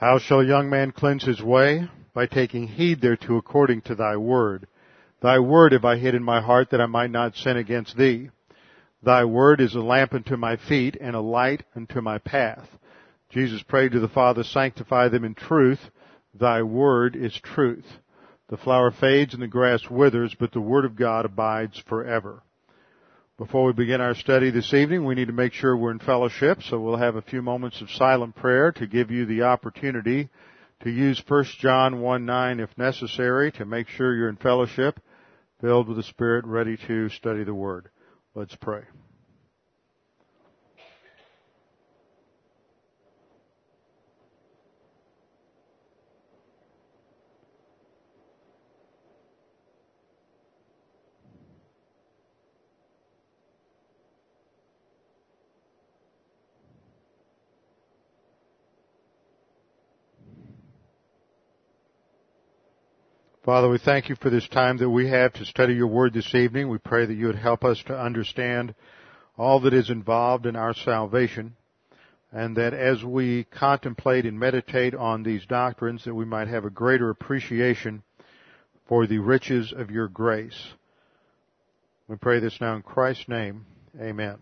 How shall a young man cleanse his way? By taking heed thereto according to thy word. Thy word have I hid in my heart that I might not sin against thee. Thy word is a lamp unto my feet and a light unto my path. Jesus prayed to the Father, sanctify them in truth. Thy word is truth. The flower fades and the grass withers, but the word of God abides forever. Before we begin our study this evening, we need to make sure we're in fellowship, so we'll have a few moments of silent prayer to give you the opportunity to use 1 John 1 9 if necessary to make sure you're in fellowship, filled with the Spirit, ready to study the Word. Let's pray. Father, we thank you for this time that we have to study your word this evening. We pray that you would help us to understand all that is involved in our salvation and that as we contemplate and meditate on these doctrines that we might have a greater appreciation for the riches of your grace. We pray this now in Christ's name. Amen.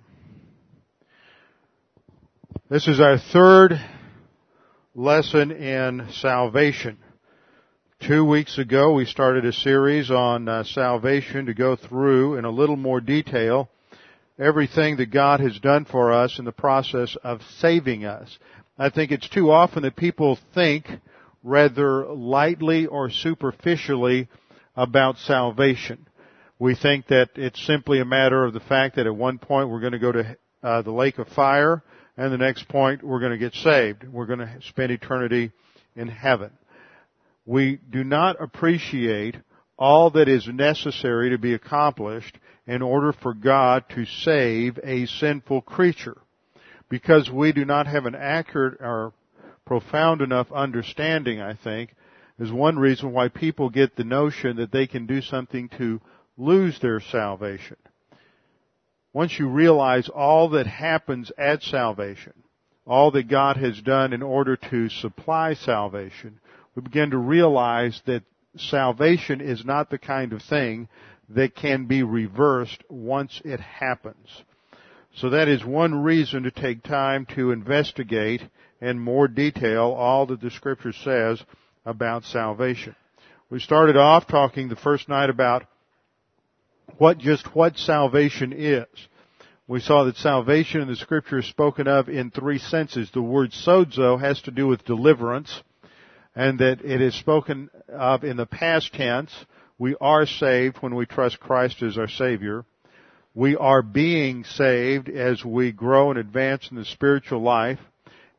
This is our third lesson in salvation. Two weeks ago, we started a series on uh, salvation to go through in a little more detail everything that God has done for us in the process of saving us. I think it's too often that people think rather lightly or superficially about salvation. We think that it's simply a matter of the fact that at one point we're going to go to uh, the lake of fire and the next point we're going to get saved. We're going to spend eternity in heaven we do not appreciate all that is necessary to be accomplished in order for God to save a sinful creature. Because we do not have an accurate or profound enough understanding, I think, is one reason why people get the notion that they can do something to lose their salvation. Once you realize all that happens at salvation, all that God has done in order to supply salvation, we begin to realize that salvation is not the kind of thing that can be reversed once it happens. So that is one reason to take time to investigate in more detail all that the scripture says about salvation. We started off talking the first night about what just what salvation is. We saw that salvation in the scripture is spoken of in three senses. The word sozo has to do with deliverance and that it is spoken of in the past tense. We are saved when we trust Christ as our Savior. We are being saved as we grow and advance in the spiritual life.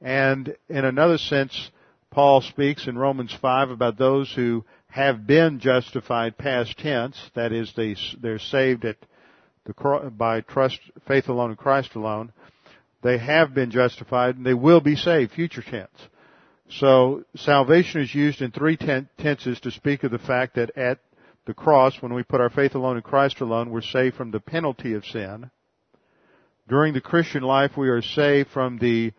And in another sense, Paul speaks in Romans 5 about those who have been justified past tense. That is, they, they're saved at the, by trust, faith alone in Christ alone. They have been justified and they will be saved, future tense. So salvation is used in three tenses to speak of the fact that at the cross, when we put our faith alone in Christ alone, we're saved from the penalty of sin. During the Christian life, we are saved from the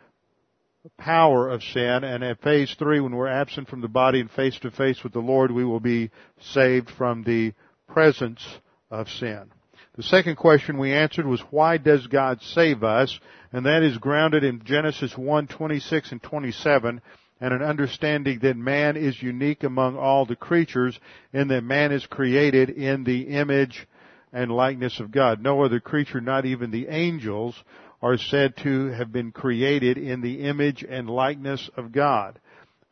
power of sin, and at phase three, when we're absent from the body and face to face with the Lord, we will be saved from the presence of sin. The second question we answered was why does God save us? And that is grounded in Genesis 1, 26 and 27 and an understanding that man is unique among all the creatures and that man is created in the image and likeness of God. No other creature, not even the angels, are said to have been created in the image and likeness of God.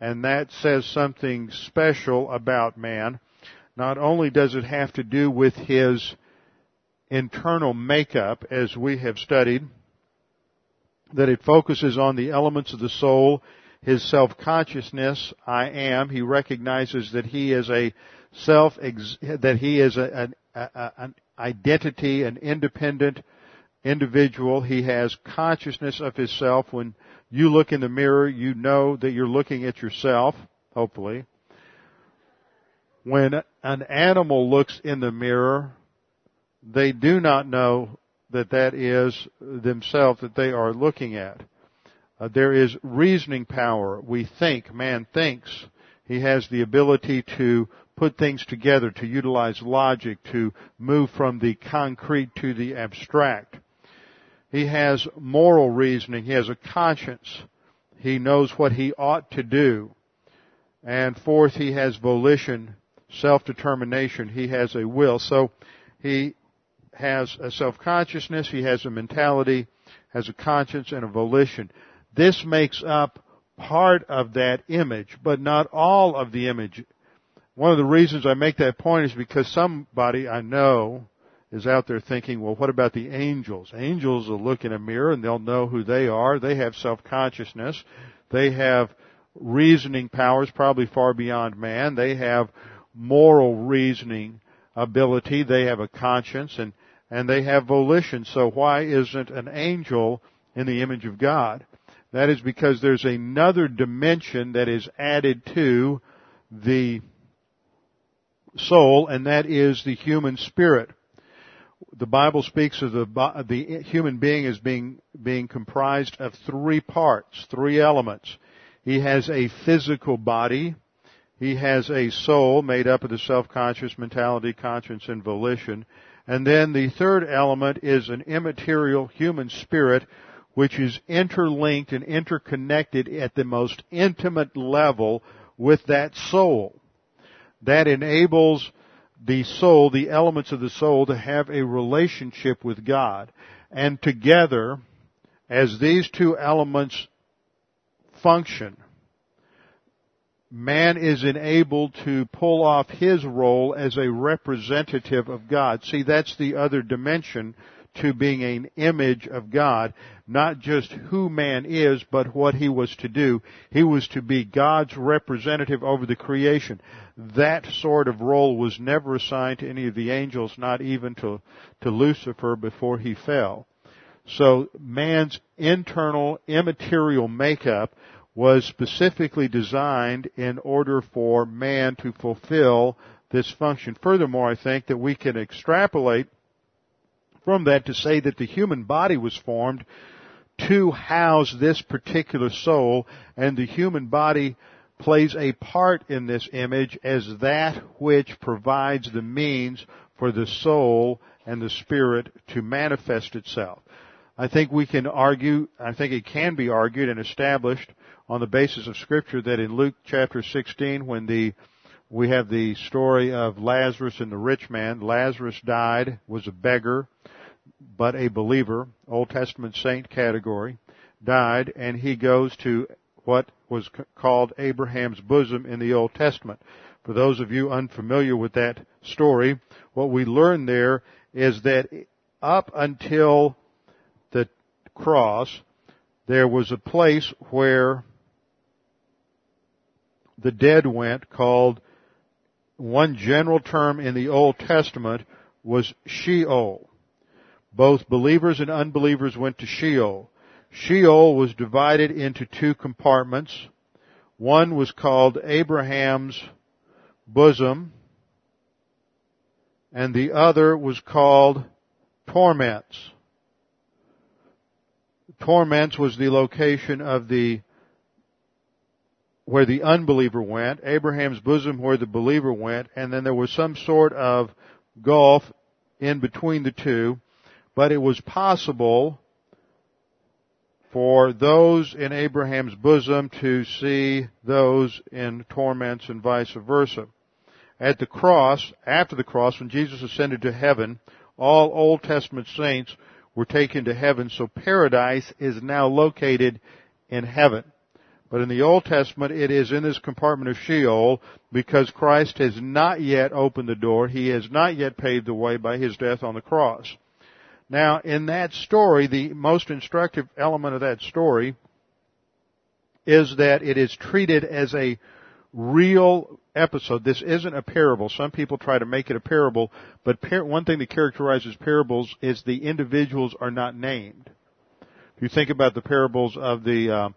And that says something special about man. Not only does it have to do with his internal makeup, as we have studied, that it focuses on the elements of the soul his self-consciousness, I am. He recognizes that he is a self, that he is a, a, an identity, an independent individual. He has consciousness of himself. When you look in the mirror, you know that you're looking at yourself, hopefully. When an animal looks in the mirror, they do not know that that is themselves that they are looking at. Uh, there is reasoning power. We think. Man thinks. He has the ability to put things together, to utilize logic, to move from the concrete to the abstract. He has moral reasoning. He has a conscience. He knows what he ought to do. And fourth, he has volition, self-determination. He has a will. So he has a self-consciousness, he has a mentality, has a conscience and a volition. This makes up part of that image, but not all of the image. One of the reasons I make that point is because somebody I know is out there thinking, well, what about the angels? Angels will look in a mirror and they'll know who they are. They have self-consciousness. They have reasoning powers probably far beyond man. They have moral reasoning ability. They have a conscience and, and they have volition. So why isn't an angel in the image of God? That is because there's another dimension that is added to the soul, and that is the human spirit. The Bible speaks of the, the human being as being, being comprised of three parts, three elements. He has a physical body. He has a soul made up of the self-conscious mentality, conscience, and volition. And then the third element is an immaterial human spirit which is interlinked and interconnected at the most intimate level with that soul. That enables the soul, the elements of the soul to have a relationship with God. And together, as these two elements function, man is enabled to pull off his role as a representative of God. See, that's the other dimension to being an image of God, not just who man is, but what he was to do. He was to be God's representative over the creation. That sort of role was never assigned to any of the angels, not even to, to Lucifer before he fell. So man's internal immaterial makeup was specifically designed in order for man to fulfill this function. Furthermore, I think that we can extrapolate from that to say that the human body was formed to house this particular soul and the human body plays a part in this image as that which provides the means for the soul and the spirit to manifest itself. I think we can argue, I think it can be argued and established on the basis of scripture that in Luke chapter 16 when the we have the story of Lazarus and the rich man. Lazarus died, was a beggar, but a believer, Old Testament saint category, died, and he goes to what was called Abraham's bosom in the Old Testament. For those of you unfamiliar with that story, what we learn there is that up until the cross, there was a place where the dead went called one general term in the Old Testament was Sheol. Both believers and unbelievers went to Sheol. Sheol was divided into two compartments. One was called Abraham's bosom, and the other was called torments torments was the location of the where the unbeliever went, Abraham's bosom where the believer went, and then there was some sort of gulf in between the two, but it was possible for those in Abraham's bosom to see those in torments and vice versa. At the cross, after the cross, when Jesus ascended to heaven, all Old Testament saints were taken to heaven, so paradise is now located in heaven. But in the Old Testament, it is in this compartment of Sheol because Christ has not yet opened the door. He has not yet paved the way by His death on the cross. Now, in that story, the most instructive element of that story is that it is treated as a real episode. This isn't a parable. Some people try to make it a parable, but par- one thing that characterizes parables is the individuals are not named. If you think about the parables of the uh,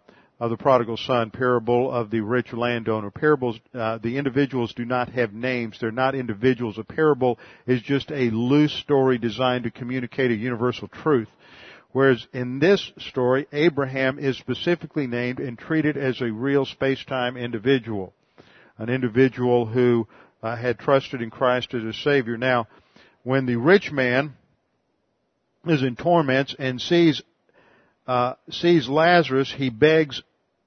of the prodigal son, parable of the rich landowner, parables, uh, the individuals do not have names. They're not individuals. A parable is just a loose story designed to communicate a universal truth. Whereas in this story, Abraham is specifically named and treated as a real space-time individual. An individual who uh, had trusted in Christ as a Savior. Now, when the rich man is in torments and sees, uh, sees Lazarus, he begs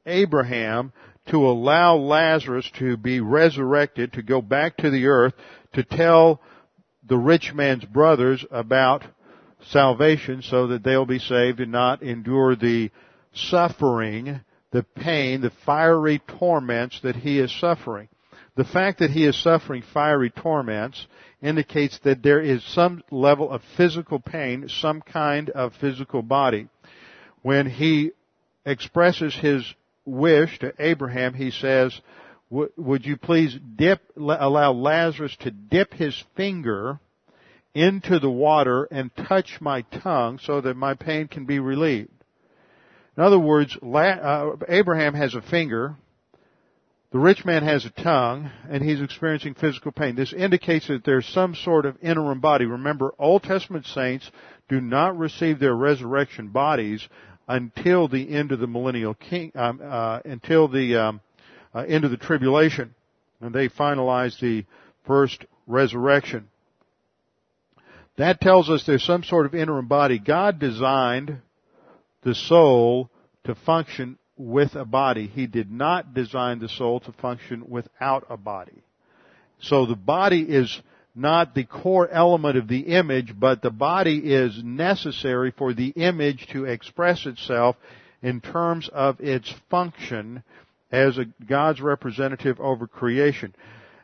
Abraham to allow Lazarus to be resurrected, to go back to the earth, to tell the rich man's brothers about salvation so that they'll be saved and not endure the suffering, the pain, the fiery torments that he is suffering. The fact that he is suffering fiery torments indicates that there is some level of physical pain, some kind of physical body. When he expresses his wish to Abraham, he says, would you please dip, allow Lazarus to dip his finger into the water and touch my tongue so that my pain can be relieved. In other words, uh, Abraham has a finger, the rich man has a tongue, and he's experiencing physical pain. This indicates that there's some sort of interim body. Remember, Old Testament saints do not receive their resurrection bodies until the end of the millennial king, um, uh, until the um, uh, end of the tribulation, and they finalize the first resurrection. That tells us there's some sort of interim body. God designed the soul to function with a body. He did not design the soul to function without a body. So the body is not the core element of the image, but the body is necessary for the image to express itself in terms of its function as a, God's representative over creation.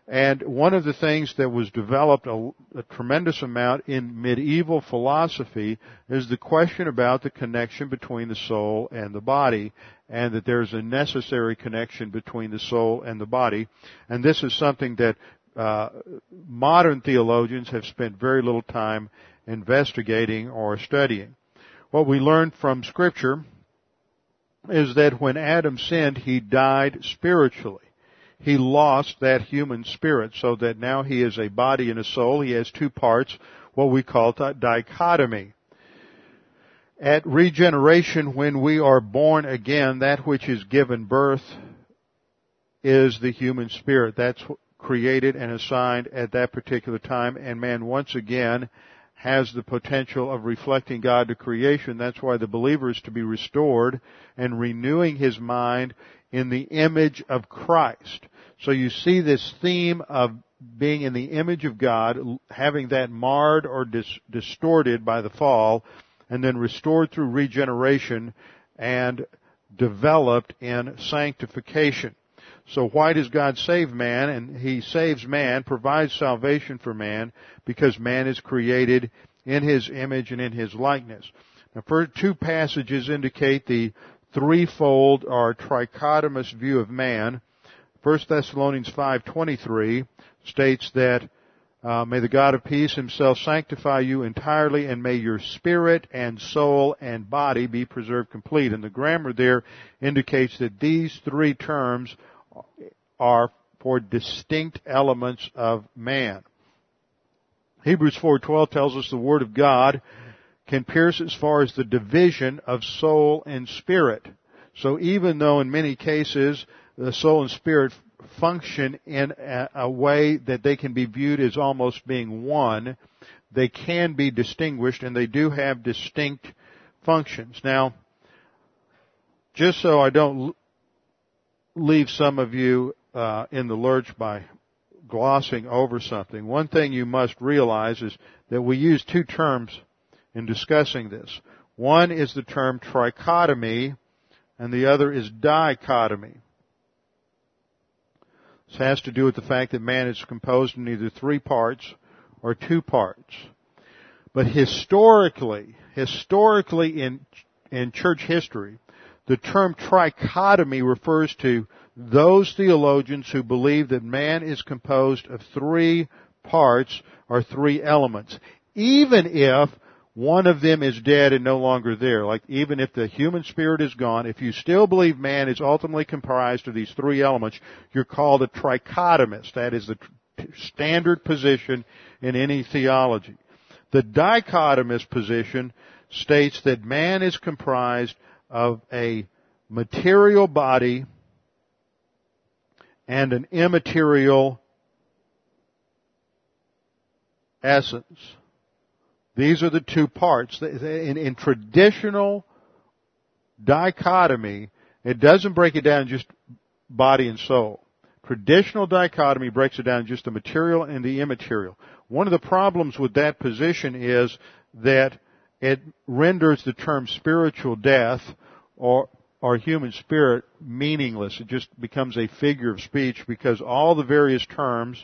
And one of the things that was developed a, a, tremendous amount in medieval philosophy is the question about the connection between the soul and the body, and that there's a necessary connection between the soul and the body. And this is something that uh, modern theologians have spent very little time investigating or studying. What we learn from Scripture is that when Adam sinned, he died spiritually he lost that human spirit so that now he is a body and a soul. He has two parts, what we call dichotomy. At regeneration, when we are born again, that which is given birth is the human spirit. That's created and assigned at that particular time, and man once again has the potential of reflecting God to creation. That's why the believer is to be restored and renewing his mind in the image of Christ. So you see this theme of being in the image of God, having that marred or dis- distorted by the fall, and then restored through regeneration and developed in sanctification. So why does God save man? And He saves man, provides salvation for man, because man is created in His image and in His likeness. Now, first two passages indicate the threefold or trichotomous view of man. 1 Thessalonians 5:23 states that uh, may the God of peace himself sanctify you entirely and may your spirit and soul and body be preserved complete. And the grammar there indicates that these three terms are for distinct elements of man. Hebrews 4:12 tells us the word of God can pierce as far as the division of soul and spirit. So even though in many cases the soul and spirit function in a, a way that they can be viewed as almost being one, they can be distinguished and they do have distinct functions. Now, just so I don't leave some of you uh, in the lurch by glossing over something, one thing you must realize is that we use two terms in discussing this. One is the term trichotomy, and the other is dichotomy. This has to do with the fact that man is composed in either three parts or two parts. But historically, historically in, in church history, the term trichotomy refers to those theologians who believe that man is composed of three parts or three elements. Even if one of them is dead and no longer there. Like even if the human spirit is gone, if you still believe man is ultimately comprised of these three elements, you're called a trichotomist. That is the standard position in any theology. The dichotomist position states that man is comprised of a material body and an immaterial essence. These are the two parts. In, in traditional dichotomy, it doesn't break it down just body and soul. Traditional dichotomy breaks it down just the material and the immaterial. One of the problems with that position is that it renders the term spiritual death or or human spirit meaningless. It just becomes a figure of speech because all the various terms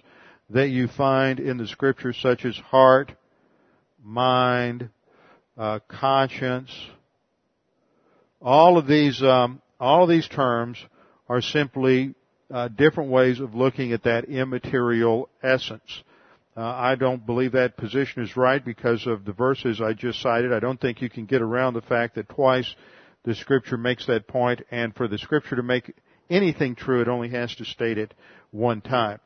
that you find in the scriptures such as heart, mind, uh, conscience, all of these um, all of these terms are simply uh, different ways of looking at that immaterial essence. Uh, I don't believe that position is right because of the verses I just cited. I don't think you can get around the fact that twice the scripture makes that point, and for the scripture to make anything true, it only has to state it one time.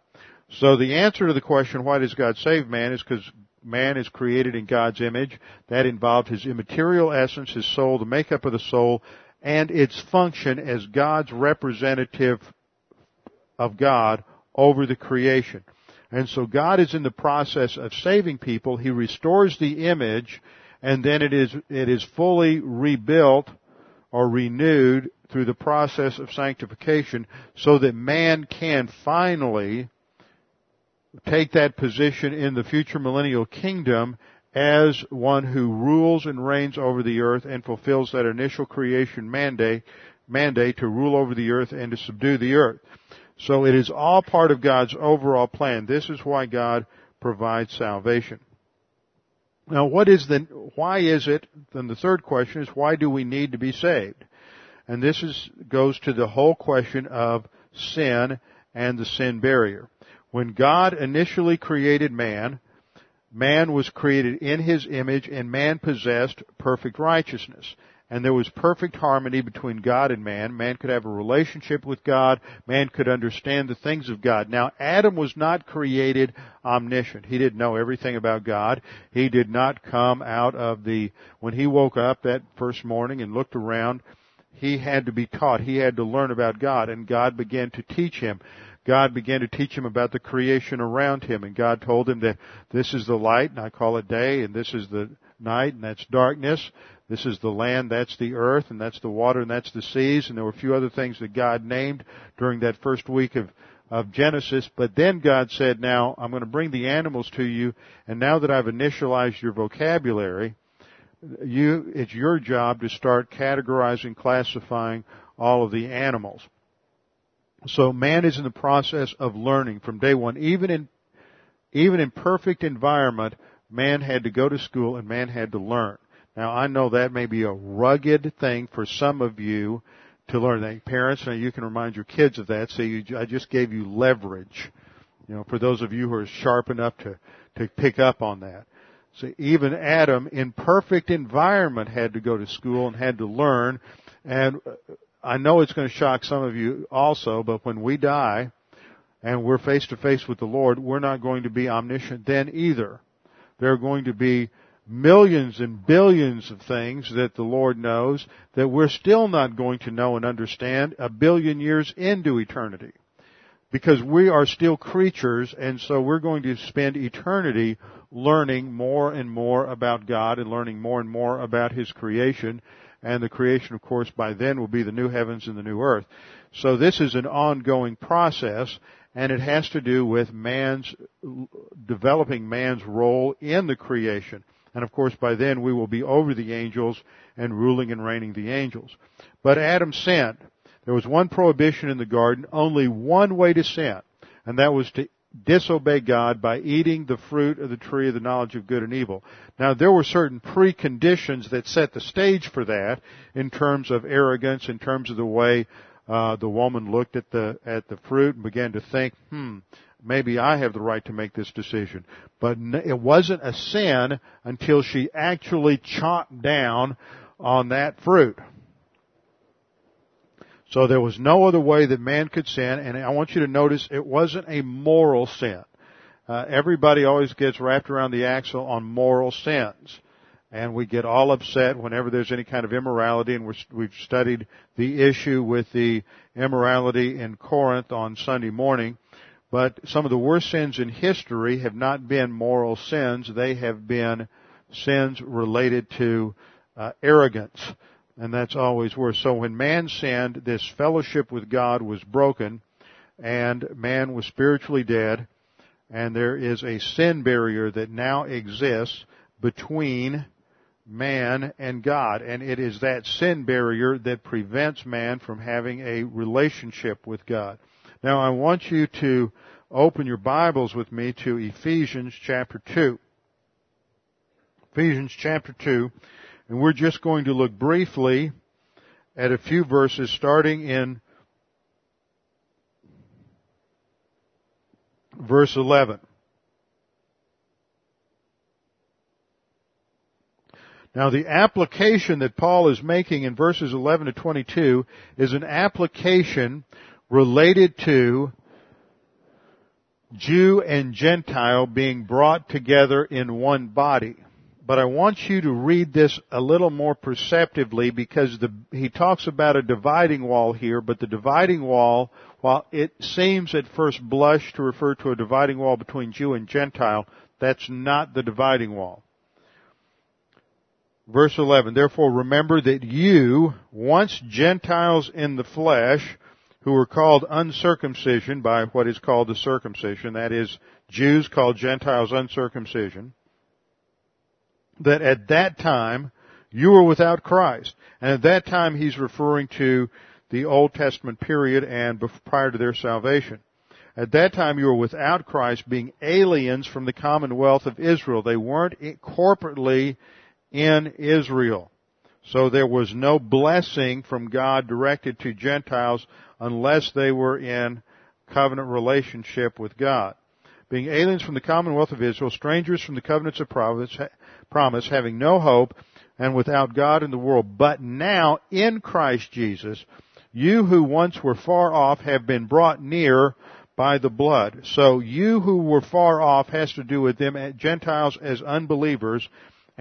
So the answer to the question, why does God save man, is because man is created in God's image. That involved his immaterial essence, his soul, the makeup of the soul, and its function as God's representative of God over the creation. And so God is in the process of saving people. He restores the image and then it is, it is fully rebuilt or renewed through the process of sanctification so that man can finally take that position in the future millennial kingdom as one who rules and reigns over the earth and fulfills that initial creation mandate, mandate to rule over the earth and to subdue the earth. So it is all part of God's overall plan. This is why God provides salvation. Now what is the, why is it, then the third question is why do we need to be saved? And this is, goes to the whole question of sin and the sin barrier. When God initially created man, man was created in his image and man possessed perfect righteousness and there was perfect harmony between God and man. Man could have a relationship with God. Man could understand the things of God. Now, Adam was not created omniscient. He didn't know everything about God. He did not come out of the, when he woke up that first morning and looked around, he had to be taught. He had to learn about God and God began to teach him. God began to teach him about the creation around him and God told him that this is the light and I call it day and this is the night and that's darkness. This is the land, that's the earth, and that's the water, and that's the seas, and there were a few other things that God named during that first week of, of Genesis, but then God said, now, I'm going to bring the animals to you, and now that I've initialized your vocabulary, you, it's your job to start categorizing, classifying all of the animals. So man is in the process of learning from day one. Even in, even in perfect environment, man had to go to school and man had to learn. Now I know that may be a rugged thing for some of you to learn. That parents, now you can remind your kids of that. So you, I just gave you leverage. You know, for those of you who are sharp enough to to pick up on that. So even Adam, in perfect environment, had to go to school and had to learn. And uh, I know it's going to shock some of you also, but when we die and we're face to face with the Lord, we're not going to be omniscient then either. There are going to be millions and billions of things that the Lord knows that we're still not going to know and understand a billion years into eternity. Because we are still creatures and so we're going to spend eternity learning more and more about God and learning more and more about His creation. And the creation, of course, by then will be the new heavens and the new earth. So this is an ongoing process and it has to do with man's, developing man's role in the creation. And of course by then we will be over the angels and ruling and reigning the angels. But Adam sinned. There was one prohibition in the garden, only one way to sin, and that was to disobey God by eating the fruit of the tree of the knowledge of good and evil. Now there were certain preconditions that set the stage for that in terms of arrogance, in terms of the way uh, the woman looked at the at the fruit and began to think, hmm, maybe I have the right to make this decision. But it wasn't a sin until she actually chopped down on that fruit. So there was no other way that man could sin, and I want you to notice it wasn't a moral sin. Uh, everybody always gets wrapped around the axle on moral sins. and we get all upset whenever there's any kind of immorality and we have studied the issue with the immorality in Corinth on Sunday morning. But some of the worst sins in history have not been moral sins. They have been sins related to uh, arrogance. And that's always worse. So when man sinned, this fellowship with God was broken and man was spiritually dead and there is a sin barrier that now exists between man and God. And it is that sin barrier that prevents man from having a relationship with God. Now I want you to open your Bibles with me to Ephesians chapter 2. Ephesians chapter 2. And we're just going to look briefly at a few verses starting in verse 11. Now the application that Paul is making in verses 11 to 22 is an application related to Jew and Gentile being brought together in one body. But I want you to read this a little more perceptively because the, he talks about a dividing wall here, but the dividing wall, while it seems at first blush to refer to a dividing wall between Jew and Gentile, that's not the dividing wall. Verse 11, therefore remember that you, once Gentiles in the flesh, who were called uncircumcision by what is called the circumcision, that is, Jews called Gentiles uncircumcision, that at that time you were without Christ. And at that time he's referring to the Old Testament period and prior to their salvation. At that time you were without Christ being aliens from the commonwealth of Israel. They weren't corporately in Israel. So there was no blessing from God directed to Gentiles unless they were in covenant relationship with God. Being aliens from the commonwealth of Israel, strangers from the covenants of promise, having no hope, and without God in the world. But now, in Christ Jesus, you who once were far off have been brought near by the blood. So you who were far off has to do with them Gentiles as unbelievers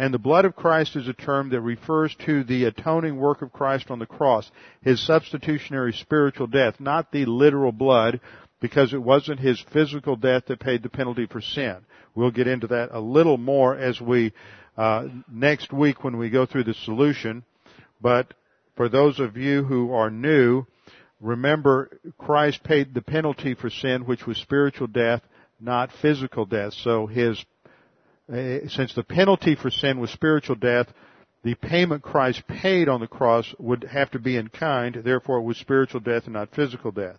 and the blood of Christ is a term that refers to the atoning work of Christ on the cross, his substitutionary spiritual death, not the literal blood, because it wasn't his physical death that paid the penalty for sin. We'll get into that a little more as we, uh, next week when we go through the solution. But for those of you who are new, remember Christ paid the penalty for sin, which was spiritual death, not physical death. So his Uh, since the penalty for sin was spiritual death, the payment Christ paid on the cross would have to be in kind, therefore it was spiritual death and not physical death.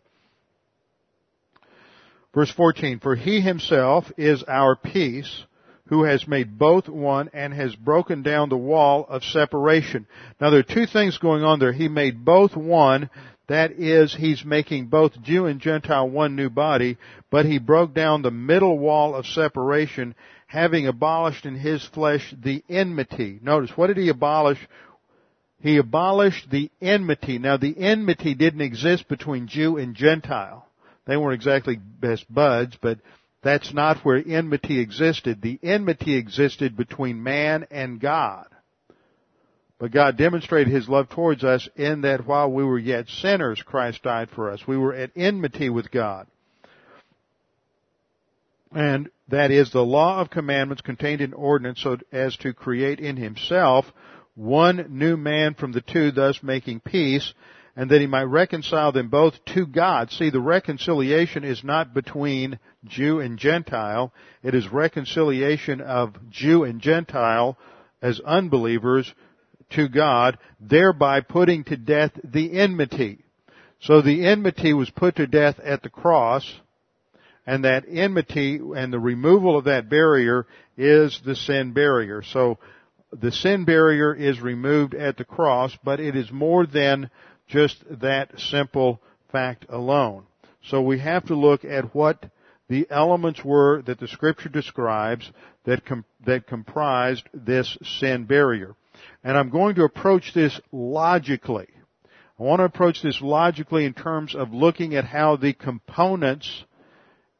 Verse 14, for he himself is our peace, who has made both one and has broken down the wall of separation. Now there are two things going on there. He made both one, that is, he's making both Jew and Gentile one new body, but he broke down the middle wall of separation having abolished in his flesh the enmity. Notice, what did he abolish? He abolished the enmity. Now the enmity didn't exist between Jew and Gentile. They weren't exactly best buds, but that's not where enmity existed. The enmity existed between man and God. But God demonstrated His love towards us in that while we were yet sinners, Christ died for us. We were at enmity with God. And that is the law of commandments contained in ordinance so as to create in himself one new man from the two, thus making peace, and that he might reconcile them both to God. See, the reconciliation is not between Jew and Gentile. It is reconciliation of Jew and Gentile as unbelievers to God, thereby putting to death the enmity. So the enmity was put to death at the cross, and that enmity and the removal of that barrier is the sin barrier. So the sin barrier is removed at the cross, but it is more than just that simple fact alone. So we have to look at what the elements were that the scripture describes that, com- that comprised this sin barrier. And I'm going to approach this logically. I want to approach this logically in terms of looking at how the components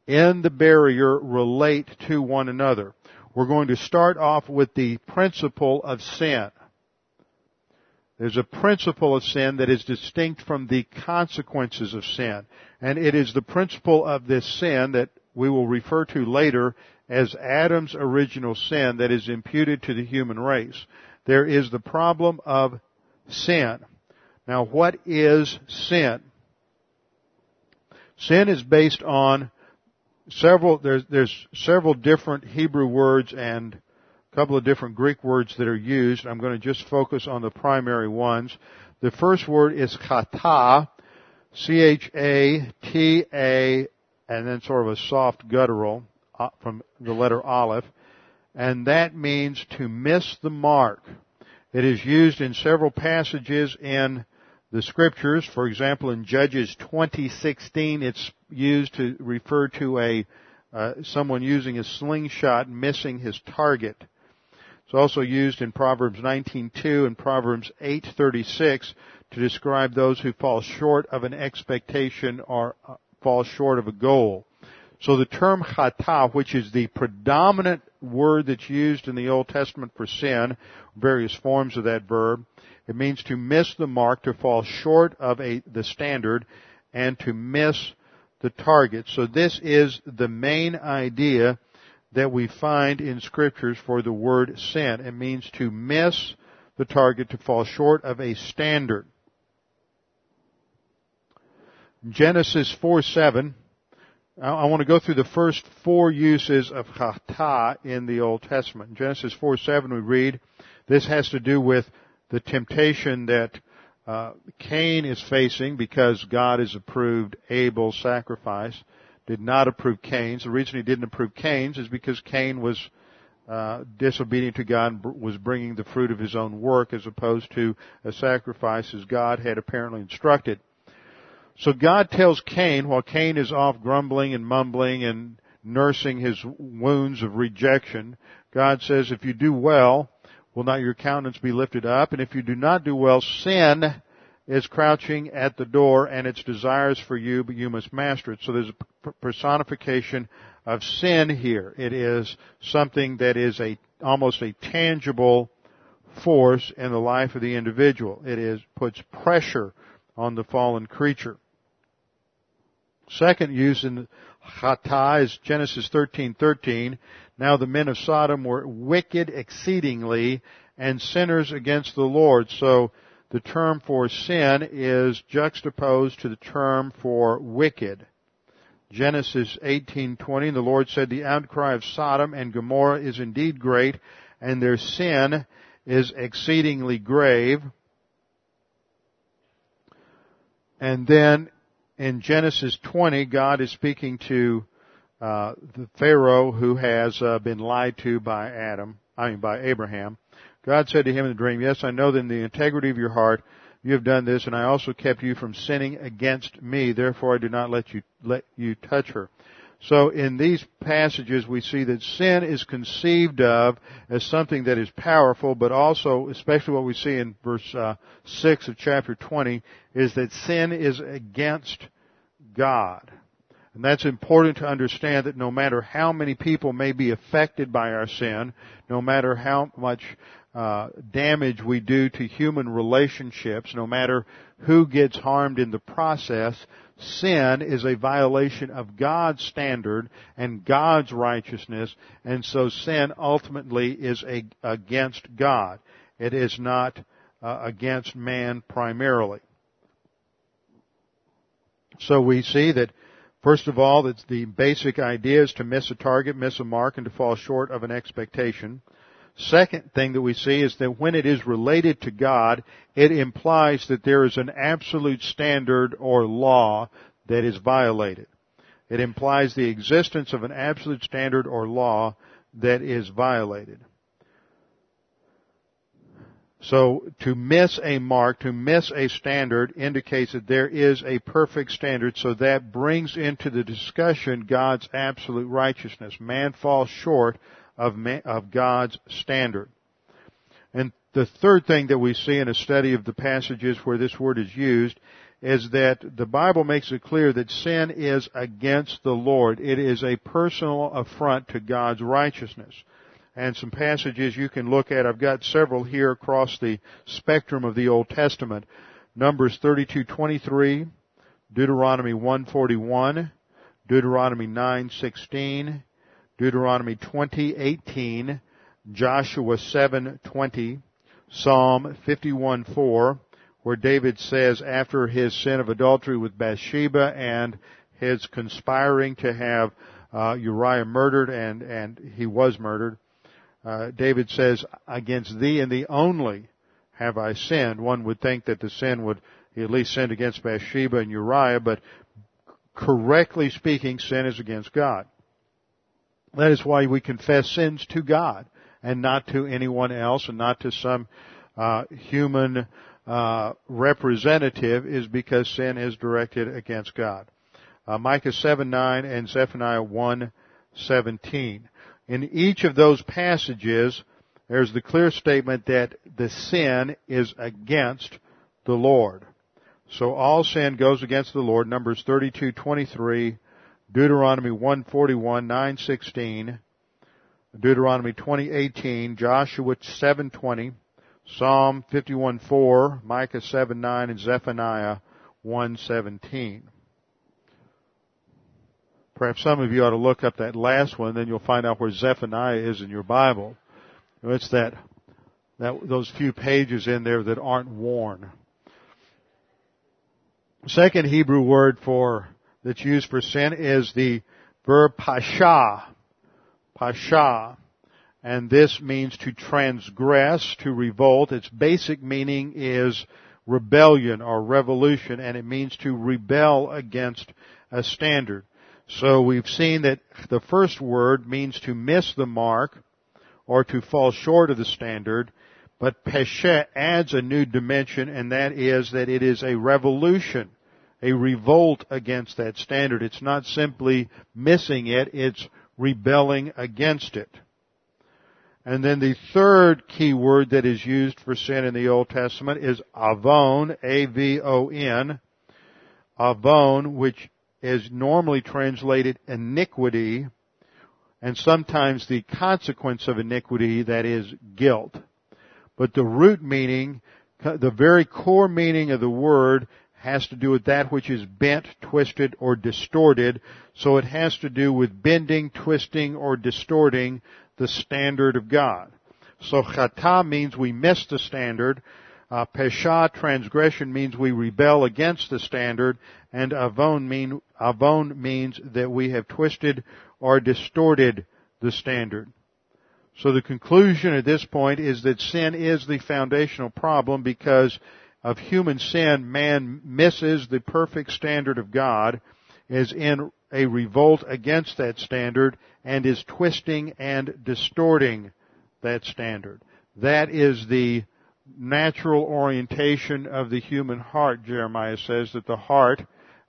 in the barrier relate to one another. we're going to start off with the principle of sin. There's a principle of sin that is distinct from the consequences of sin. And it is the principle of this sin that we will refer to later as Adam's original sin that is imputed to the human race. There is the problem of sin. Now what is sin? Sin is based on several, there's, there's several different Hebrew words and a couple of different Greek words that are used. I'm going to just focus on the primary ones. The first word is chata, C-H-A-T-A, and then sort of a soft guttural uh, from the letter aleph, and that means to miss the mark. It is used in several passages in the scriptures. For example, in Judges 20:16, it's used to refer to a uh, someone using a slingshot missing his target. It's also used in Proverbs 19:2 and Proverbs 8:36 to describe those who fall short of an expectation or uh, fall short of a goal. So the term chata, which is the predominant word that's used in the Old Testament for sin, various forms of that verb, it means to miss the mark, to fall short of a, the standard, and to miss the target. So this is the main idea that we find in scriptures for the word sin. It means to miss the target, to fall short of a standard. Genesis 4 7, I want to go through the first four uses of chata in the Old Testament. In Genesis 4 7 we read, this has to do with the temptation that uh, Cain is facing because God has approved Abel's sacrifice, did not approve Cain's. The reason he didn't approve Cain's is because Cain was uh, disobedient to God and was bringing the fruit of his own work as opposed to a sacrifice as God had apparently instructed. So God tells Cain, while Cain is off grumbling and mumbling and nursing his wounds of rejection, God says, if you do well, will not your countenance be lifted up? And if you do not do well, sin is crouching at the door and its desires for you, but you must master it. So there's a personification of sin here. It is something that is a, almost a tangible force in the life of the individual. It is, puts pressure on the fallen creature. Second use in chata is Genesis 13:13. Now the men of Sodom were wicked exceedingly and sinners against the Lord. So the term for sin is juxtaposed to the term for wicked. Genesis 18:20 the Lord said the outcry of Sodom and Gomorrah is indeed great and their sin is exceedingly grave. And then in Genesis 20 God is speaking to uh, the Pharaoh who has uh, been lied to by Adam, I mean by Abraham. God said to him in the dream, Yes, I know that in the integrity of your heart you have done this, and I also kept you from sinning against me. Therefore, I did not let you let you touch her. So in these passages we see that sin is conceived of as something that is powerful, but also, especially what we see in verse uh, 6 of chapter 20, is that sin is against God. And that's important to understand that no matter how many people may be affected by our sin, no matter how much uh, damage we do to human relationships, no matter who gets harmed in the process, sin is a violation of God's standard and God's righteousness, and so sin ultimately is a, against God. It is not uh, against man primarily. So we see that First of all, it's the basic idea is to miss a target, miss a mark, and to fall short of an expectation. Second thing that we see is that when it is related to God, it implies that there is an absolute standard or law that is violated. It implies the existence of an absolute standard or law that is violated. So to miss a mark, to miss a standard indicates that there is a perfect standard, so that brings into the discussion God's absolute righteousness. Man falls short of, man, of God's standard. And the third thing that we see in a study of the passages where this word is used is that the Bible makes it clear that sin is against the Lord. It is a personal affront to God's righteousness. and some passages you can look at. I've got several here across the spectrum of the Old Testament. Numbers 32:23, Deuteronomy 141, Deuteronomy 9:16, Deuteronomy 20:18, Joshua 7:20, Psalm 51:4, where David says after his sin of adultery with Bathsheba and his conspiring to have uh, Uriah murdered and and he was murdered, uh, David says, "Against thee and thee only have I sinned." One would think that the sin would he at least sinned against Bathsheba and Uriah, but correctly speaking, sin is against God. That is why we confess sins to God and not to anyone else and not to some uh, human uh, representative is because sin is directed against God. Uh, Micah 7 9 and Zephaniah 1 17. In each of those passages, there's the clear statement that the sin is against the Lord. So all sin goes against the Lord. Numbers 32:23, Deuteronomy 141, 916, Deuteronomy 20:18, Joshua 7:20, Psalm 51:4, Micah 7:9, and Zephaniah 1:17. Perhaps some of you ought to look up that last one, then you'll find out where Zephaniah is in your Bible. It's that, that those few pages in there that aren't worn. Second Hebrew word for that's used for sin is the verb pasha. Pasha. And this means to transgress, to revolt. Its basic meaning is rebellion or revolution, and it means to rebel against a standard. So we've seen that the first word means to miss the mark or to fall short of the standard, but peshet adds a new dimension and that is that it is a revolution a revolt against that standard. It's not simply missing it, it's rebelling against it. And then the third key word that is used for sin in the Old Testament is avon, A-V-O-N, avon, which is normally translated iniquity, and sometimes the consequence of iniquity, that is guilt. But the root meaning, the very core meaning of the word has to do with that which is bent, twisted, or distorted. So it has to do with bending, twisting, or distorting the standard of God. So chata means we miss the standard. Uh, pesha, transgression, means we rebel against the standard. And avon, mean, avon means that we have twisted or distorted the standard. So the conclusion at this point is that sin is the foundational problem because of human sin, man misses the perfect standard of God, is in a revolt against that standard, and is twisting and distorting that standard. That is the natural orientation of the human heart, Jeremiah says, that the heart,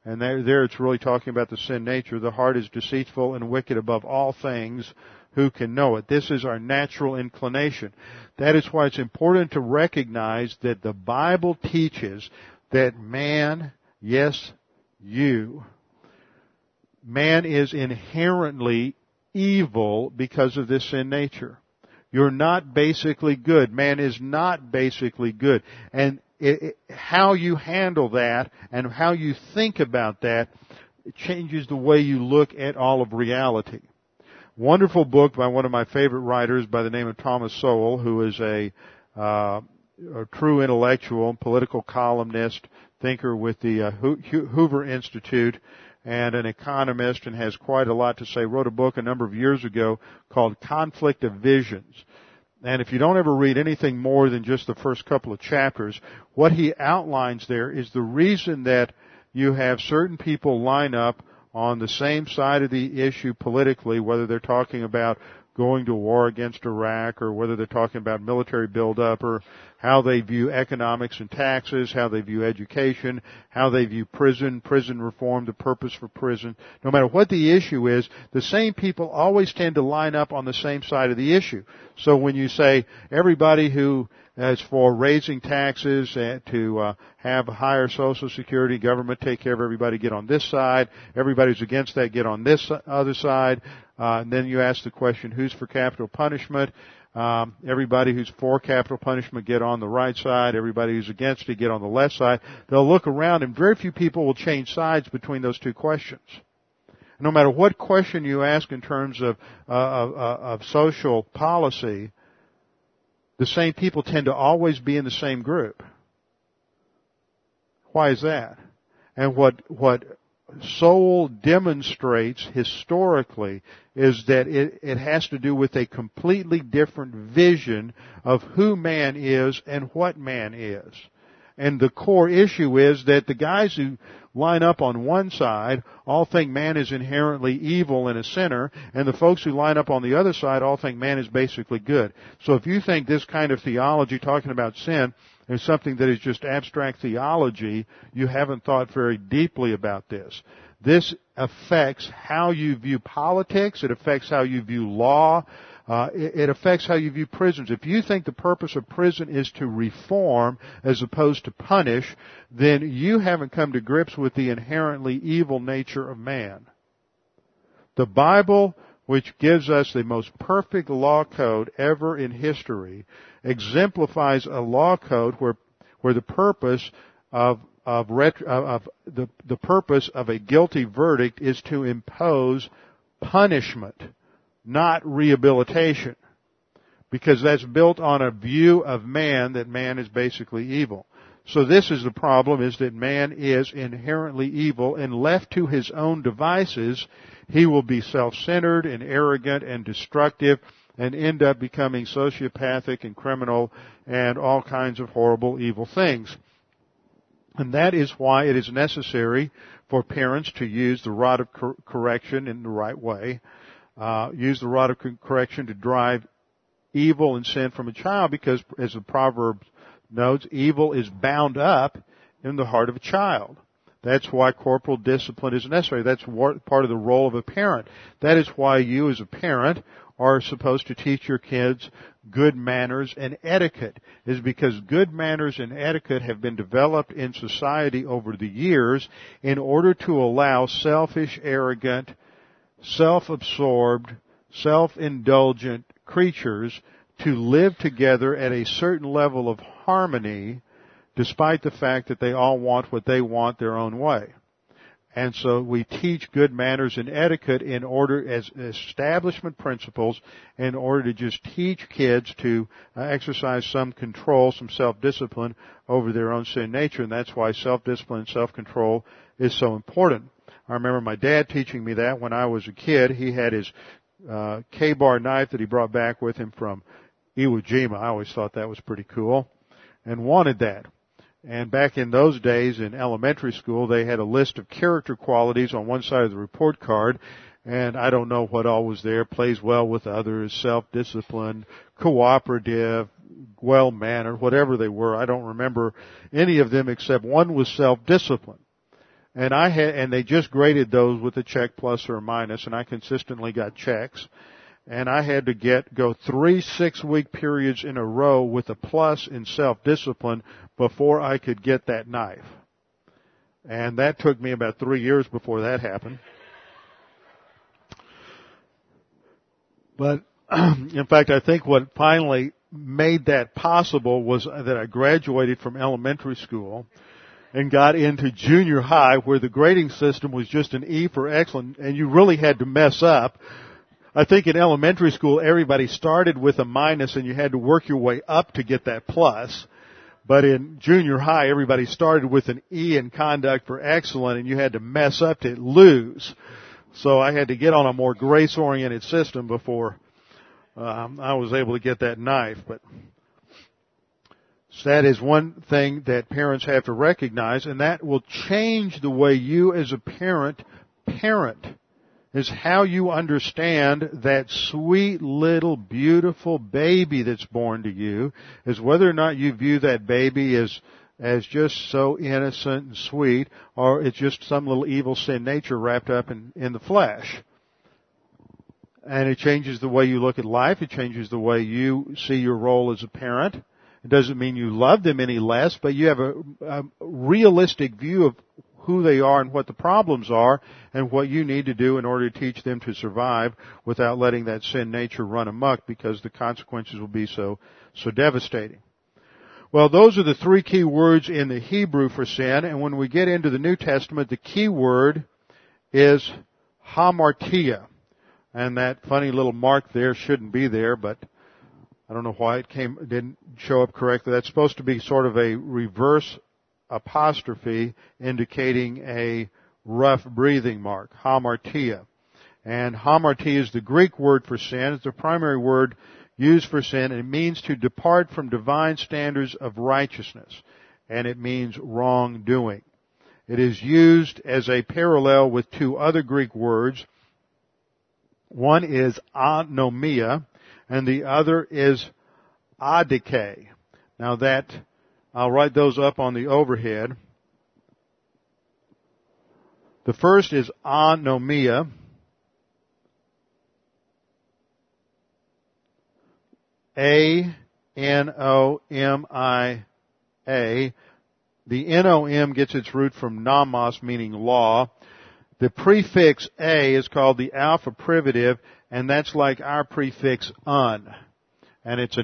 and there, there it's really talking about the sin nature, the heart is deceitful and wicked above all things, who can know it. This is our natural inclination. That is why it's important to recognize that the Bible teaches that man, yes, you, man is inherently evil because of this sin nature. You're not basically good. Man is not basically good. And it, it, how you handle that and how you think about that changes the way you look at all of reality. Wonderful book by one of my favorite writers by the name of Thomas Sowell, who is a, uh, a true intellectual, political columnist, thinker with the uh, Hoover Institute, and an economist, and has quite a lot to say. Wrote a book a number of years ago called Conflict of Visions. And if you don't ever read anything more than just the first couple of chapters, what he outlines there is the reason that you have certain people line up on the same side of the issue politically, whether they're talking about going to war against Iraq or whether they're talking about military buildup or how they view economics and taxes, how they view education, how they view prison, prison reform, the purpose for prison. No matter what the issue is, the same people always tend to line up on the same side of the issue. So when you say everybody who as for raising taxes and to uh, have higher Social Security, government take care of everybody, get on this side. Everybody's against that, get on this other side. Uh, and then you ask the question, who's for capital punishment? Um, everybody who's for capital punishment get on the right side. Everybody who's against it get on the left side. They'll look around, and very few people will change sides between those two questions. No matter what question you ask in terms of uh, of, uh, of social policy, the same people tend to always be in the same group. Why is that? And what what Sowell demonstrates historically is that it, it has to do with a completely different vision of who man is and what man is. And the core issue is that the guys who line up on one side all think man is inherently evil and a sinner, and the folks who line up on the other side all think man is basically good. So if you think this kind of theology talking about sin is something that is just abstract theology, you haven't thought very deeply about this. This affects how you view politics. It affects how you view law. Uh, it, it, affects how you view prisons. If you think the purpose of prison is to reform as opposed to punish, then you haven't come to grips with the inherently evil nature of man. The Bible, which gives us the most perfect law code ever in history, exemplifies a law code where, where the purpose of of, retro, of the, the purpose of a guilty verdict is to impose punishment, not rehabilitation. Because that's built on a view of man that man is basically evil. So this is the problem is that man is inherently evil and left to his own devices, he will be self-centered and arrogant and destructive and end up becoming sociopathic and criminal and all kinds of horrible evil things. And that is why it is necessary for parents to use the rod of cor- correction in the right way, uh, use the rod of correction to drive evil and sin from a child because as the proverb notes, evil is bound up in the heart of a child. That's why corporal discipline is necessary. That's part of the role of a parent. That is why you as a parent are supposed to teach your kids good manners and etiquette is because good manners and etiquette have been developed in society over the years in order to allow selfish, arrogant, self-absorbed, self-indulgent creatures to live together at a certain level of harmony despite the fact that they all want what they want their own way. And so we teach good manners and etiquette in order as establishment principles in order to just teach kids to uh, exercise some control, some self-discipline over their own sin nature. And that's why self-discipline and self-control is so important. I remember my dad teaching me that when I was a kid. He had his uh, Ka-Bar knife that he brought back with him from Iwo Jima. I always thought that was pretty cool and wanted that. And back in those days in elementary school, they had a list of character qualities on one side of the report card. And I don't know what all was there. Plays well with others, self-disciplined, cooperative, well-mannered, whatever they were. I don't remember any of them except one was self-discipline. And I had, and they just graded those with a check plus or minus, and I consistently got checks and I had to get go three six week periods in a row with a plus in self discipline before I could get that knife. And that took me about three years before that happened. But in fact, I think what finally made that possible was that I graduated from elementary school and got into junior high where the grading system was just an E for excellent and you really had to mess up I think in elementary school everybody started with a minus and you had to work your way up to get that plus. But in junior high everybody started with an E in conduct for excellent and you had to mess up to lose. So I had to get on a more grace oriented system before um, I was able to get that knife. But so that is one thing that parents have to recognize and that will change the way you as a parent parent is how you understand that sweet little beautiful baby that's born to you is whether or not you view that baby as as just so innocent and sweet or it's just some little evil sin nature wrapped up in, in the flesh. And it changes the way you look at life. It changes the way you see your role as a parent. It doesn't mean you love them any less, but you have a, a realistic view of who they are and what the problems are and what you need to do in order to teach them to survive without letting that sin nature run amok because the consequences will be so, so devastating. Well, those are the three key words in the Hebrew for sin, and when we get into the New Testament, the key word is hamartia. And that funny little mark there shouldn't be there, but I don't know why it came, didn't show up correctly. That's supposed to be sort of a reverse apostrophe indicating a rough breathing mark, hamartia. And hamartia is the Greek word for sin. It's the primary word used for sin, it means to depart from divine standards of righteousness, and it means wrongdoing. It is used as a parallel with two other Greek words. One is anomia, and the other is adike. Now that, I'll write those up on the overhead. The first is anomia, A N O M I A. The N O M gets its root from nomos, meaning law. The prefix A is called the alpha privative, and that's like our prefix un. And it's a.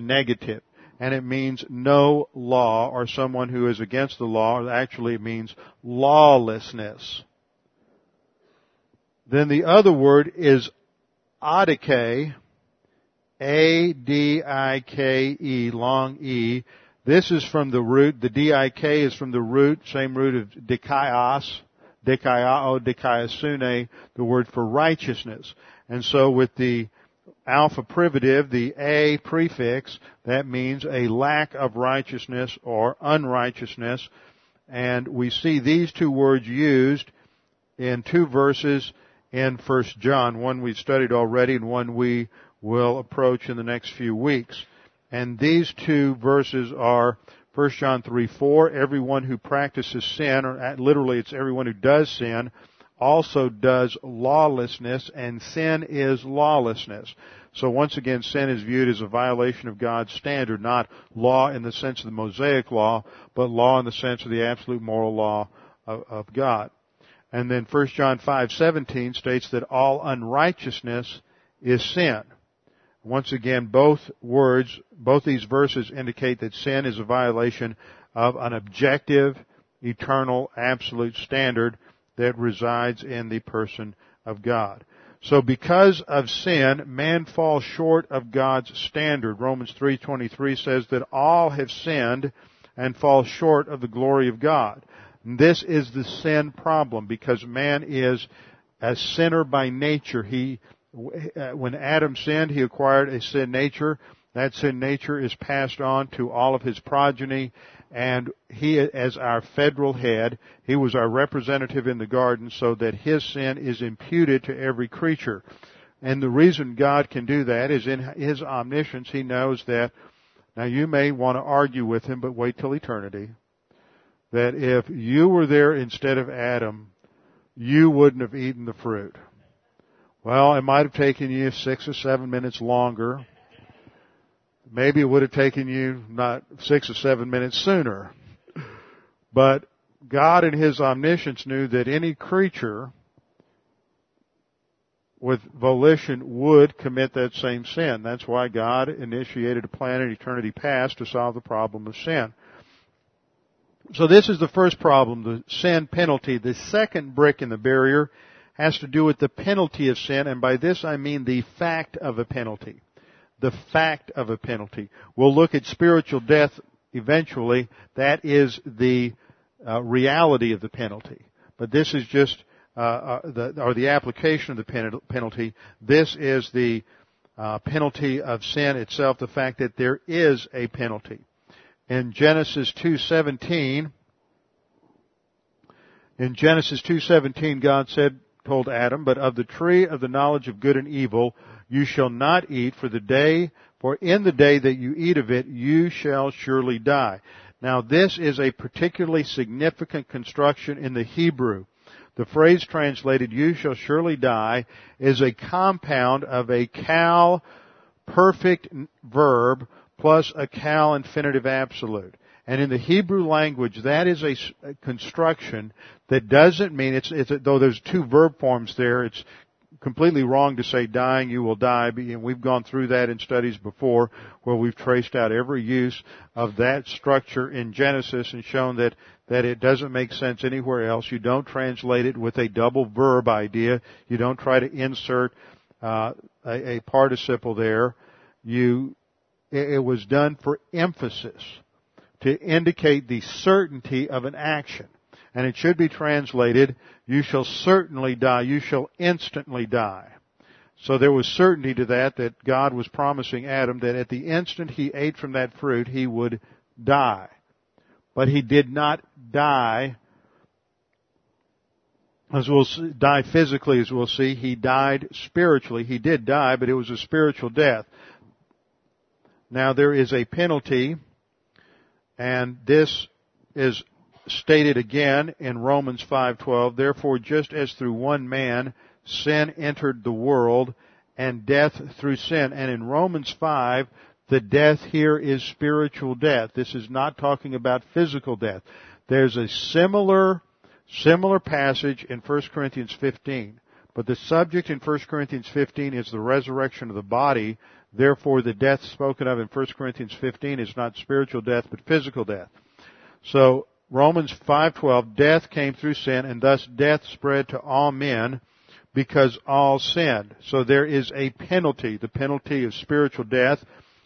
And it means no law or someone who is against the law. Actually, it means lawlessness. Then the other word is adike, a-D-I-K-E, long E. This is from the root, the D-I-K is from the root, same root of dikaios, dikaiao, dikaiosune, the word for righteousness. And so with the alpha privative, the A prefix, that means a lack of righteousness or unrighteousness. And we see these two words used in two verses in First John, one we've studied already and one we will approach in the next few weeks. And these two verses are 1 John 3, 4, everyone who practices sin, or literally it's everyone who does sin, also does lawlessness, and sin is lawlessness. So once again, sin is viewed as a violation of God's standard, not law in the sense of the Mosaic law, but law in the sense of the absolute moral law of, of God. And then 1 John 5:17 states that all unrighteousness is sin. Once again, both words, both these verses indicate that sin is a violation of an objective, eternal, absolute standard that resides in the person of God. So because of sin, man falls short of God's standard. Romans 3:23 says that all have sinned and fall short of the glory of God. This is the sin problem because man is a sinner by nature. He when Adam sinned, he acquired a sin nature. That sin nature is passed on to all of his progeny, and he, as our federal head, he was our representative in the garden so that his sin is imputed to every creature. And the reason God can do that is in his omniscience, he knows that, now you may want to argue with him, but wait till eternity, that if you were there instead of Adam, you wouldn't have eaten the fruit. Well, it might have taken you six or seven minutes longer. Maybe it would have taken you not six or seven minutes sooner. But God in His omniscience knew that any creature with volition would commit that same sin. That's why God initiated a plan in eternity past to solve the problem of sin. So this is the first problem, the sin penalty. The second brick in the barrier has to do with the penalty of sin, and by this I mean the fact of a penalty. The fact of a penalty. We'll look at spiritual death eventually. That is the uh, reality of the penalty. But this is just, uh, uh, the, or the application of the penalty. This is the uh, penalty of sin itself, the fact that there is a penalty. In Genesis 2:17, in Genesis 2:17, God said, told Adam, but of the tree of the knowledge of good and evil you shall not eat for the day, for in the day that you eat of it you shall surely die. Now this is a particularly significant construction in the Hebrew. The phrase translated, you shall surely die, is a compound of a qal perfect verb plus a qal infinitive absolute. And in the Hebrew language, that is a, construction that doesn't mean it's, it's though there's two verb forms there, it's completely wrong to say dying you will die. And we've gone through that in studies before where we've traced out every use of that structure in Genesis and shown that, that it doesn't make sense anywhere else. You don't translate it with a double verb idea. You don't try to insert uh, a, a participle there. You, it, it was done for emphasis to indicate the certainty of an action. And it should be translated, you shall certainly die, you shall instantly die. So there was certainty to that, that God was promising Adam that at the instant he ate from that fruit, he would die. But he did not die, as we'll see, die physically, as we'll see. He died spiritually. He did die, but it was a spiritual death. Now there is a penalty and this is stated again in Romans 5:12, therefore just as through one man sin entered the world and death through sin. And in Romans 5, the death here is spiritual death. This is not talking about physical death. There's a similar similar passage in 1 Corinthians 15. But the subject in 1 Corinthians 15 is the resurrection of the body, Therefore, the death spoken of in 1 Corinthians 15 is not spiritual death, but physical death. So, Romans 5:12, death came through sin, and thus death spread to all men because all sinned. So there is a penalty, the penalty of spiritual death,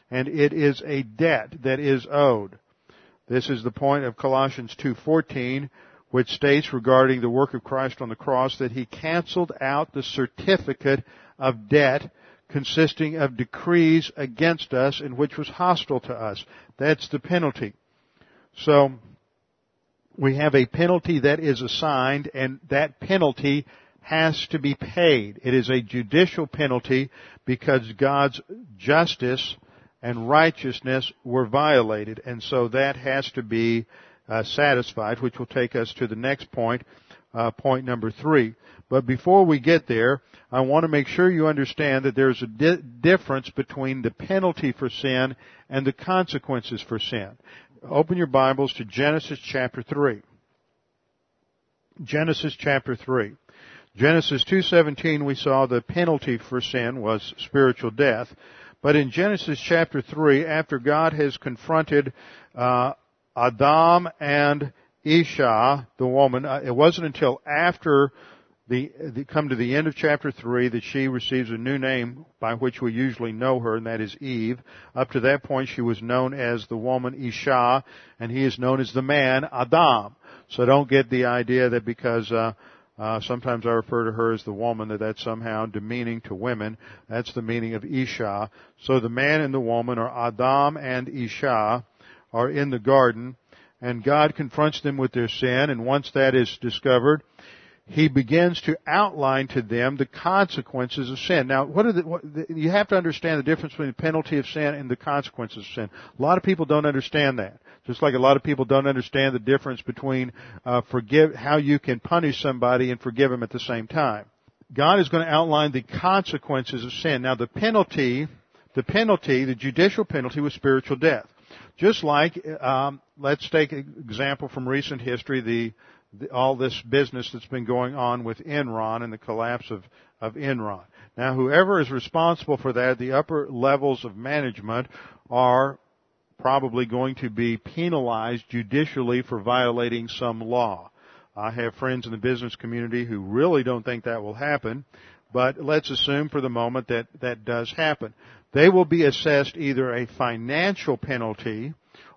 and it is a debt that is owed. This is the point of Colossians 2:14, which states regarding the work of Christ on the cross that he canceled out the certificate of debt consisting of decrees against us and which was hostile to us. That's the penalty. So, we have a penalty that is assigned and that penalty has to be paid. It is a judicial penalty because God's justice and righteousness were violated and so that has to be uh, satisfied which will take us to the next point, uh, point number three. But before we get there, I want to make sure you understand that there's a di- difference between the penalty for sin and the consequences for sin. Open your Bibles to Genesis chapter 3. Genesis chapter 3. Genesis 2:17 we saw the penalty for sin was spiritual death. But in Genesis chapter 3, after God has confronted uh, Adam and Isha, the woman, uh, it wasn't until after the, the, come to the end of chapter 3 that she receives a new name by which we usually know her, and that is Eve. Up to that point, she was known as the woman Isha, and he is known as the man Adam. So don't get the idea that because uh, uh, sometimes I refer to her as the woman that that's somehow demeaning to women. That's the meaning of Isha. So the man and the woman, or Adam and Isha, are in the garden, and God confronts them with their sin, and once that is discovered, he begins to outline to them the consequences of sin. Now, what are the, what, you have to understand the difference between the penalty of sin and the consequences of sin. A lot of people don't understand that. Just like a lot of people don't understand the difference between uh, forgive how you can punish somebody and forgive them at the same time. God is going to outline the consequences of sin. Now, the penalty, the penalty, the judicial penalty was spiritual death. Just like, um, let's take an example from recent history, the all this business that's been going on with Enron and the collapse of, of Enron. Now, whoever is responsible for that, the upper levels of management are probably going to be penalized judicially for violating some law. I have friends in the business community who really don't think that will happen, but let's assume for the moment that that does happen. They will be assessed either a financial penalty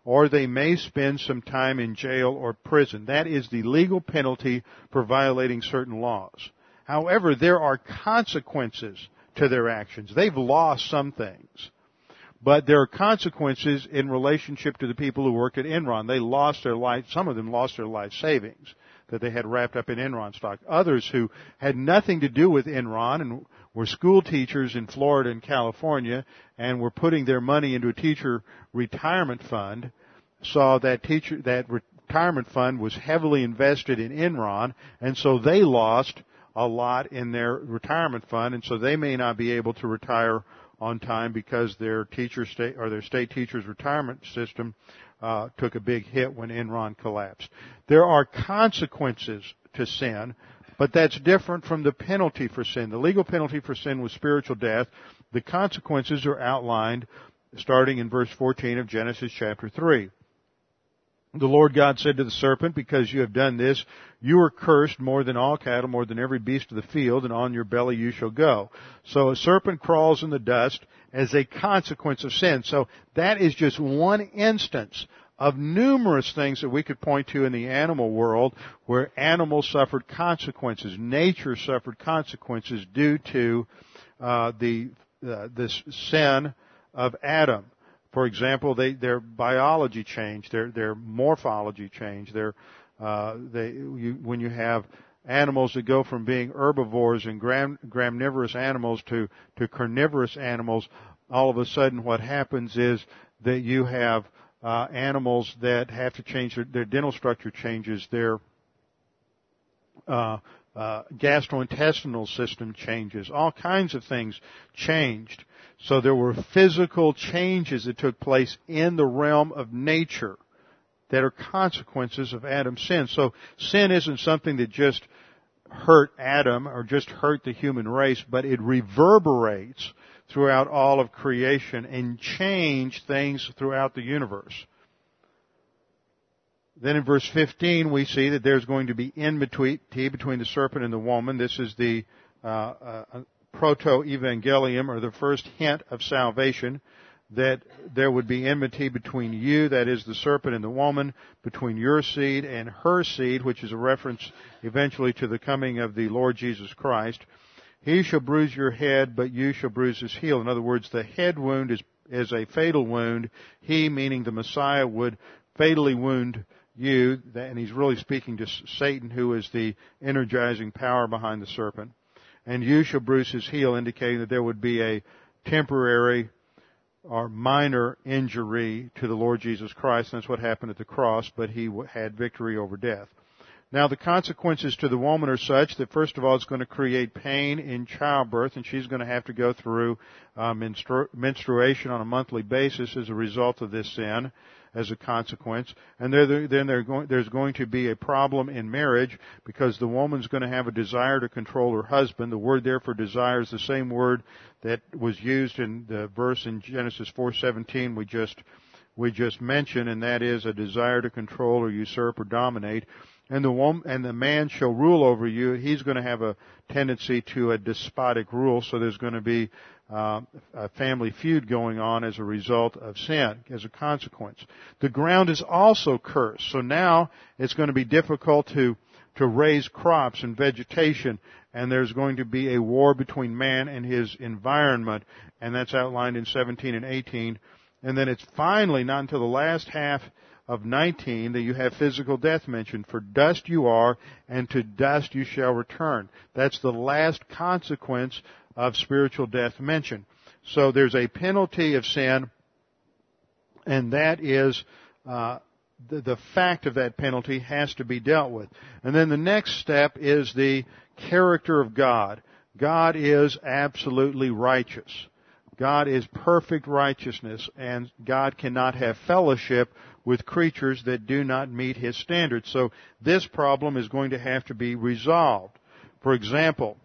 or they may spend some time in jail or prison. That is the legal penalty for violating certain laws. However, there are consequences to their actions. They've lost some things. But there are consequences in relationship to the people who worked at Enron. They lost their life, some of them lost their life savings that they had wrapped up in Enron stock. Others who had nothing to do with Enron and were school teachers in Florida and California and were putting their money into a teacher retirement fund saw that teacher that retirement fund was heavily invested in Enron, and so they lost a lot in their retirement fund, and so they may not be able to retire on time because their teacher state or their state teachers retirement system uh, took a big hit when Enron collapsed. There are consequences to sin, but that's different from the penalty for sin. The legal penalty for sin was spiritual death. The consequences are outlined starting in verse 14 of Genesis chapter 3. The Lord God said to the serpent, because you have done this, you are cursed more than all cattle, more than every beast of the field, and on your belly you shall go. So a serpent crawls in the dust as a consequence of sin. So that is just one instance of numerous things that we could point to in the animal world where animals suffered consequences. Nature suffered consequences due to uh, the uh, this sin of Adam. For example, they, their biology changed, their, their morphology changed, their, uh, they, you, when you have animals that go from being herbivores and gram, graminivorous animals to, to carnivorous animals, all of a sudden what happens is that you have uh, animals that have to change their, their dental structure changes, their uh, uh, gastrointestinal system changes, all kinds of things changed. So there were physical changes that took place in the realm of nature that are consequences of Adam's sin. So sin isn't something that just hurt Adam or just hurt the human race, but it reverberates throughout all of creation and change things throughout the universe. Then in verse 15 we see that there's going to be enmity between the serpent and the woman. This is the uh, uh, proto-evangelium or the first hint of salvation that there would be enmity between you, that is the serpent and the woman, between your seed and her seed, which is a reference eventually to the coming of the Lord Jesus Christ. He shall bruise your head, but you shall bruise his heel. In other words, the head wound is, is a fatal wound. He, meaning the Messiah, would fatally wound you, and he's really speaking to Satan, who is the energizing power behind the serpent and you shall bruise his heel, indicating that there would be a temporary or minor injury to the Lord Jesus Christ. And That's what happened at the cross, but he had victory over death. Now the consequences to the woman are such that first of all it's going to create pain in childbirth and she's going to have to go through uh, menstru- menstruation on a monthly basis as a result of this sin as a consequence. And there, then there's going to be a problem in marriage because the woman's going to have a desire to control her husband. The word there for desire is the same word that was used in the verse in Genesis 4:17 we just we just mentioned, and that is a desire to control or usurp or dominate. And the woman and the man shall rule over you. He's going to have a tendency to a despotic rule, so there's going to be uh, a family feud going on as a result of sin, as a consequence. The ground is also cursed, so now it's going to be difficult to to raise crops and vegetation, and there's going to be a war between man and his environment, and that's outlined in 17 and 18. And then it's finally not until the last half of 19 that you have physical death mentioned. For dust you are, and to dust you shall return. That's the last consequence of spiritual death mentioned. So there's a penalty of sin, and that is uh, the, the fact of that penalty has to be dealt with. And then the next step is the character of God. God is absolutely righteous. God is perfect righteousness, and God cannot have fellowship with creatures that do not meet His standards. So this problem is going to have to be resolved. For example,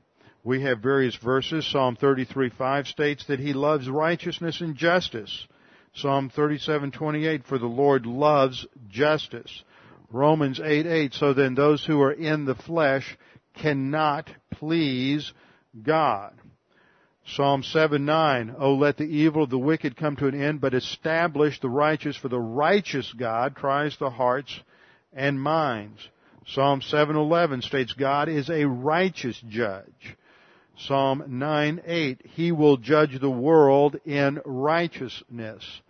we have various verses. Psalm 33:5 states that he loves righteousness and justice. Psalm 37:28 for the Lord loves justice. Romans 8:8 so then those who are in the flesh cannot please God. Psalm 7:9 Oh let the evil of the wicked come to an end but establish the righteous for the righteous God tries the hearts and minds. Psalm 7:11 states God is a righteous judge. Psalm 9, 8, He will judge the world in righteousness.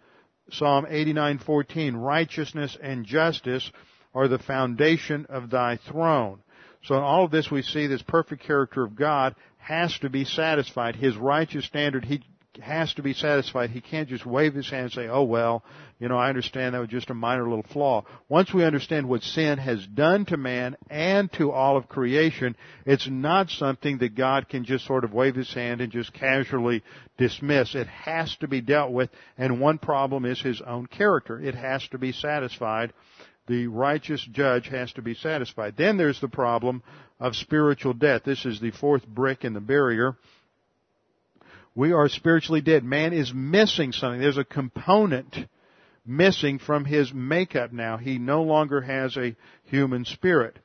Psalm 89:14 Righteousness and justice are the foundation of thy throne. So in all of this we see this perfect character of God has to be satisfied. His righteous standard, he has to be satisfied. He can't just wave his hand and say, oh well, you know, I understand that was just a minor little flaw. Once we understand what sin has done to man and to all of creation, it's not something that God can just sort of wave his hand and just casually dismiss. It has to be dealt with, and one problem is his own character. It has to be satisfied. The righteous judge has to be satisfied. Then there's the problem of spiritual death. This is the fourth brick in the barrier we are spiritually dead. Man is missing something. There's a component missing from his makeup now. He no longer has a human spirit.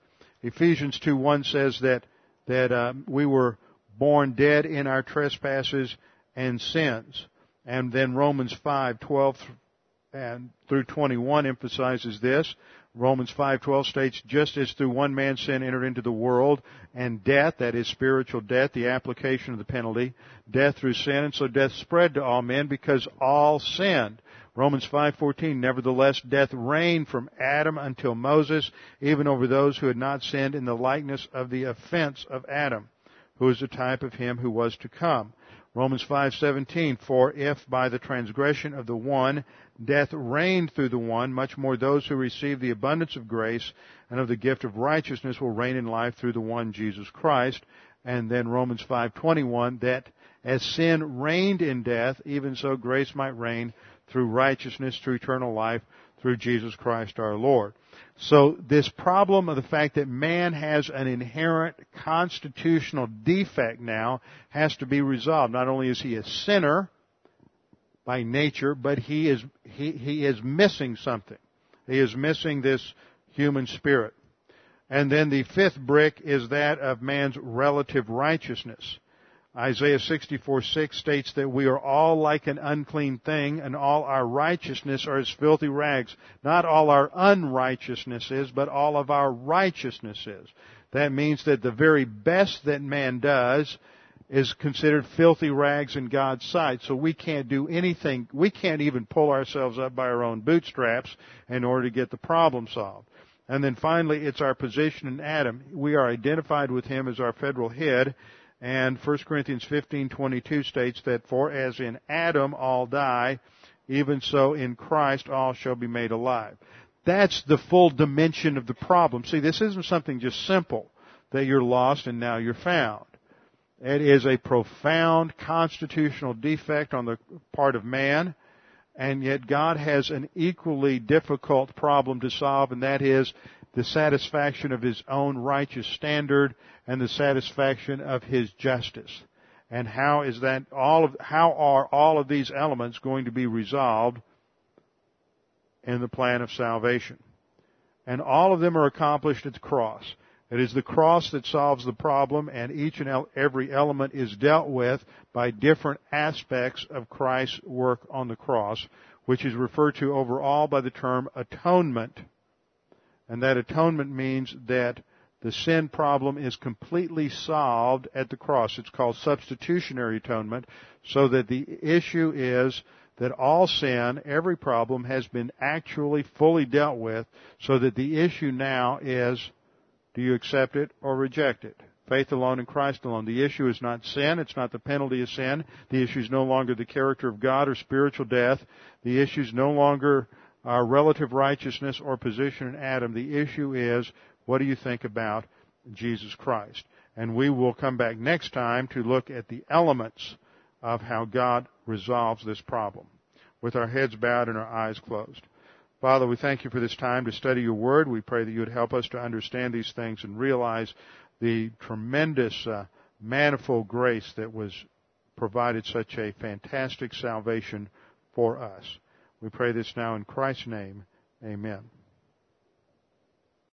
Ephesians 2:1 says that that uh, we were born dead in our trespasses and sins. And then Romans 5:12 and through 21 emphasizes this. Romans 5:12 states, "Just as through one man sin entered into the world, and death, that is spiritual death, the application of the penalty, death through sin, and so death spread to all men because all sinned." Romans 5:14, "Nevertheless death reigned from Adam until Moses, even over those who had not sinned in the likeness of the offense of Adam, who is the type of him who was to come." Romans 5:17 For if by the transgression of the one death reigned through the one much more those who receive the abundance of grace and of the gift of righteousness will reign in life through the one Jesus Christ and then Romans 5:21 that as sin reigned in death even so grace might reign through righteousness through eternal life through Jesus Christ our Lord. So this problem of the fact that man has an inherent constitutional defect now has to be resolved. Not only is he a sinner by nature, but he is, he, he is missing something. He is missing this human spirit. And then the fifth brick is that of man's relative righteousness. Isaiah 64, 6 states that we are all like an unclean thing and all our righteousness are as filthy rags. Not all our unrighteousness is, but all of our righteousness is. That means that the very best that man does is considered filthy rags in God's sight. So we can't do anything, we can't even pull ourselves up by our own bootstraps in order to get the problem solved. And then finally, it's our position in Adam. We are identified with him as our federal head, and 1 Corinthians 15:22 states that for as in Adam all die, even so in Christ all shall be made alive. That's the full dimension of the problem. See, this isn't something just simple that you're lost and now you're found. It is a profound constitutional defect on the part of man, and yet God has an equally difficult problem to solve, and that is the satisfaction of his own righteous standard and the satisfaction of his justice. And how is that all of, how are all of these elements going to be resolved in the plan of salvation? And all of them are accomplished at the cross. It is the cross that solves the problem and each and every element is dealt with by different aspects of Christ's work on the cross, which is referred to overall by the term atonement. And that atonement means that the sin problem is completely solved at the cross. It's called substitutionary atonement, so that the issue is that all sin, every problem has been actually fully dealt with, so that the issue now is, do you accept it or reject it? Faith alone in Christ alone. The issue is not sin. It's not the penalty of sin. The issue is no longer the character of God or spiritual death. The issue is no longer our relative righteousness or position in Adam. The issue is, what do you think about Jesus Christ? And we will come back next time to look at the elements of how God resolves this problem. With our heads bowed and our eyes closed. Father, we thank you for this time to study your word. We pray that you would help us to understand these things and realize the tremendous, uh, manifold grace that was provided such a fantastic salvation for us. We pray this now in Christ's name. Amen.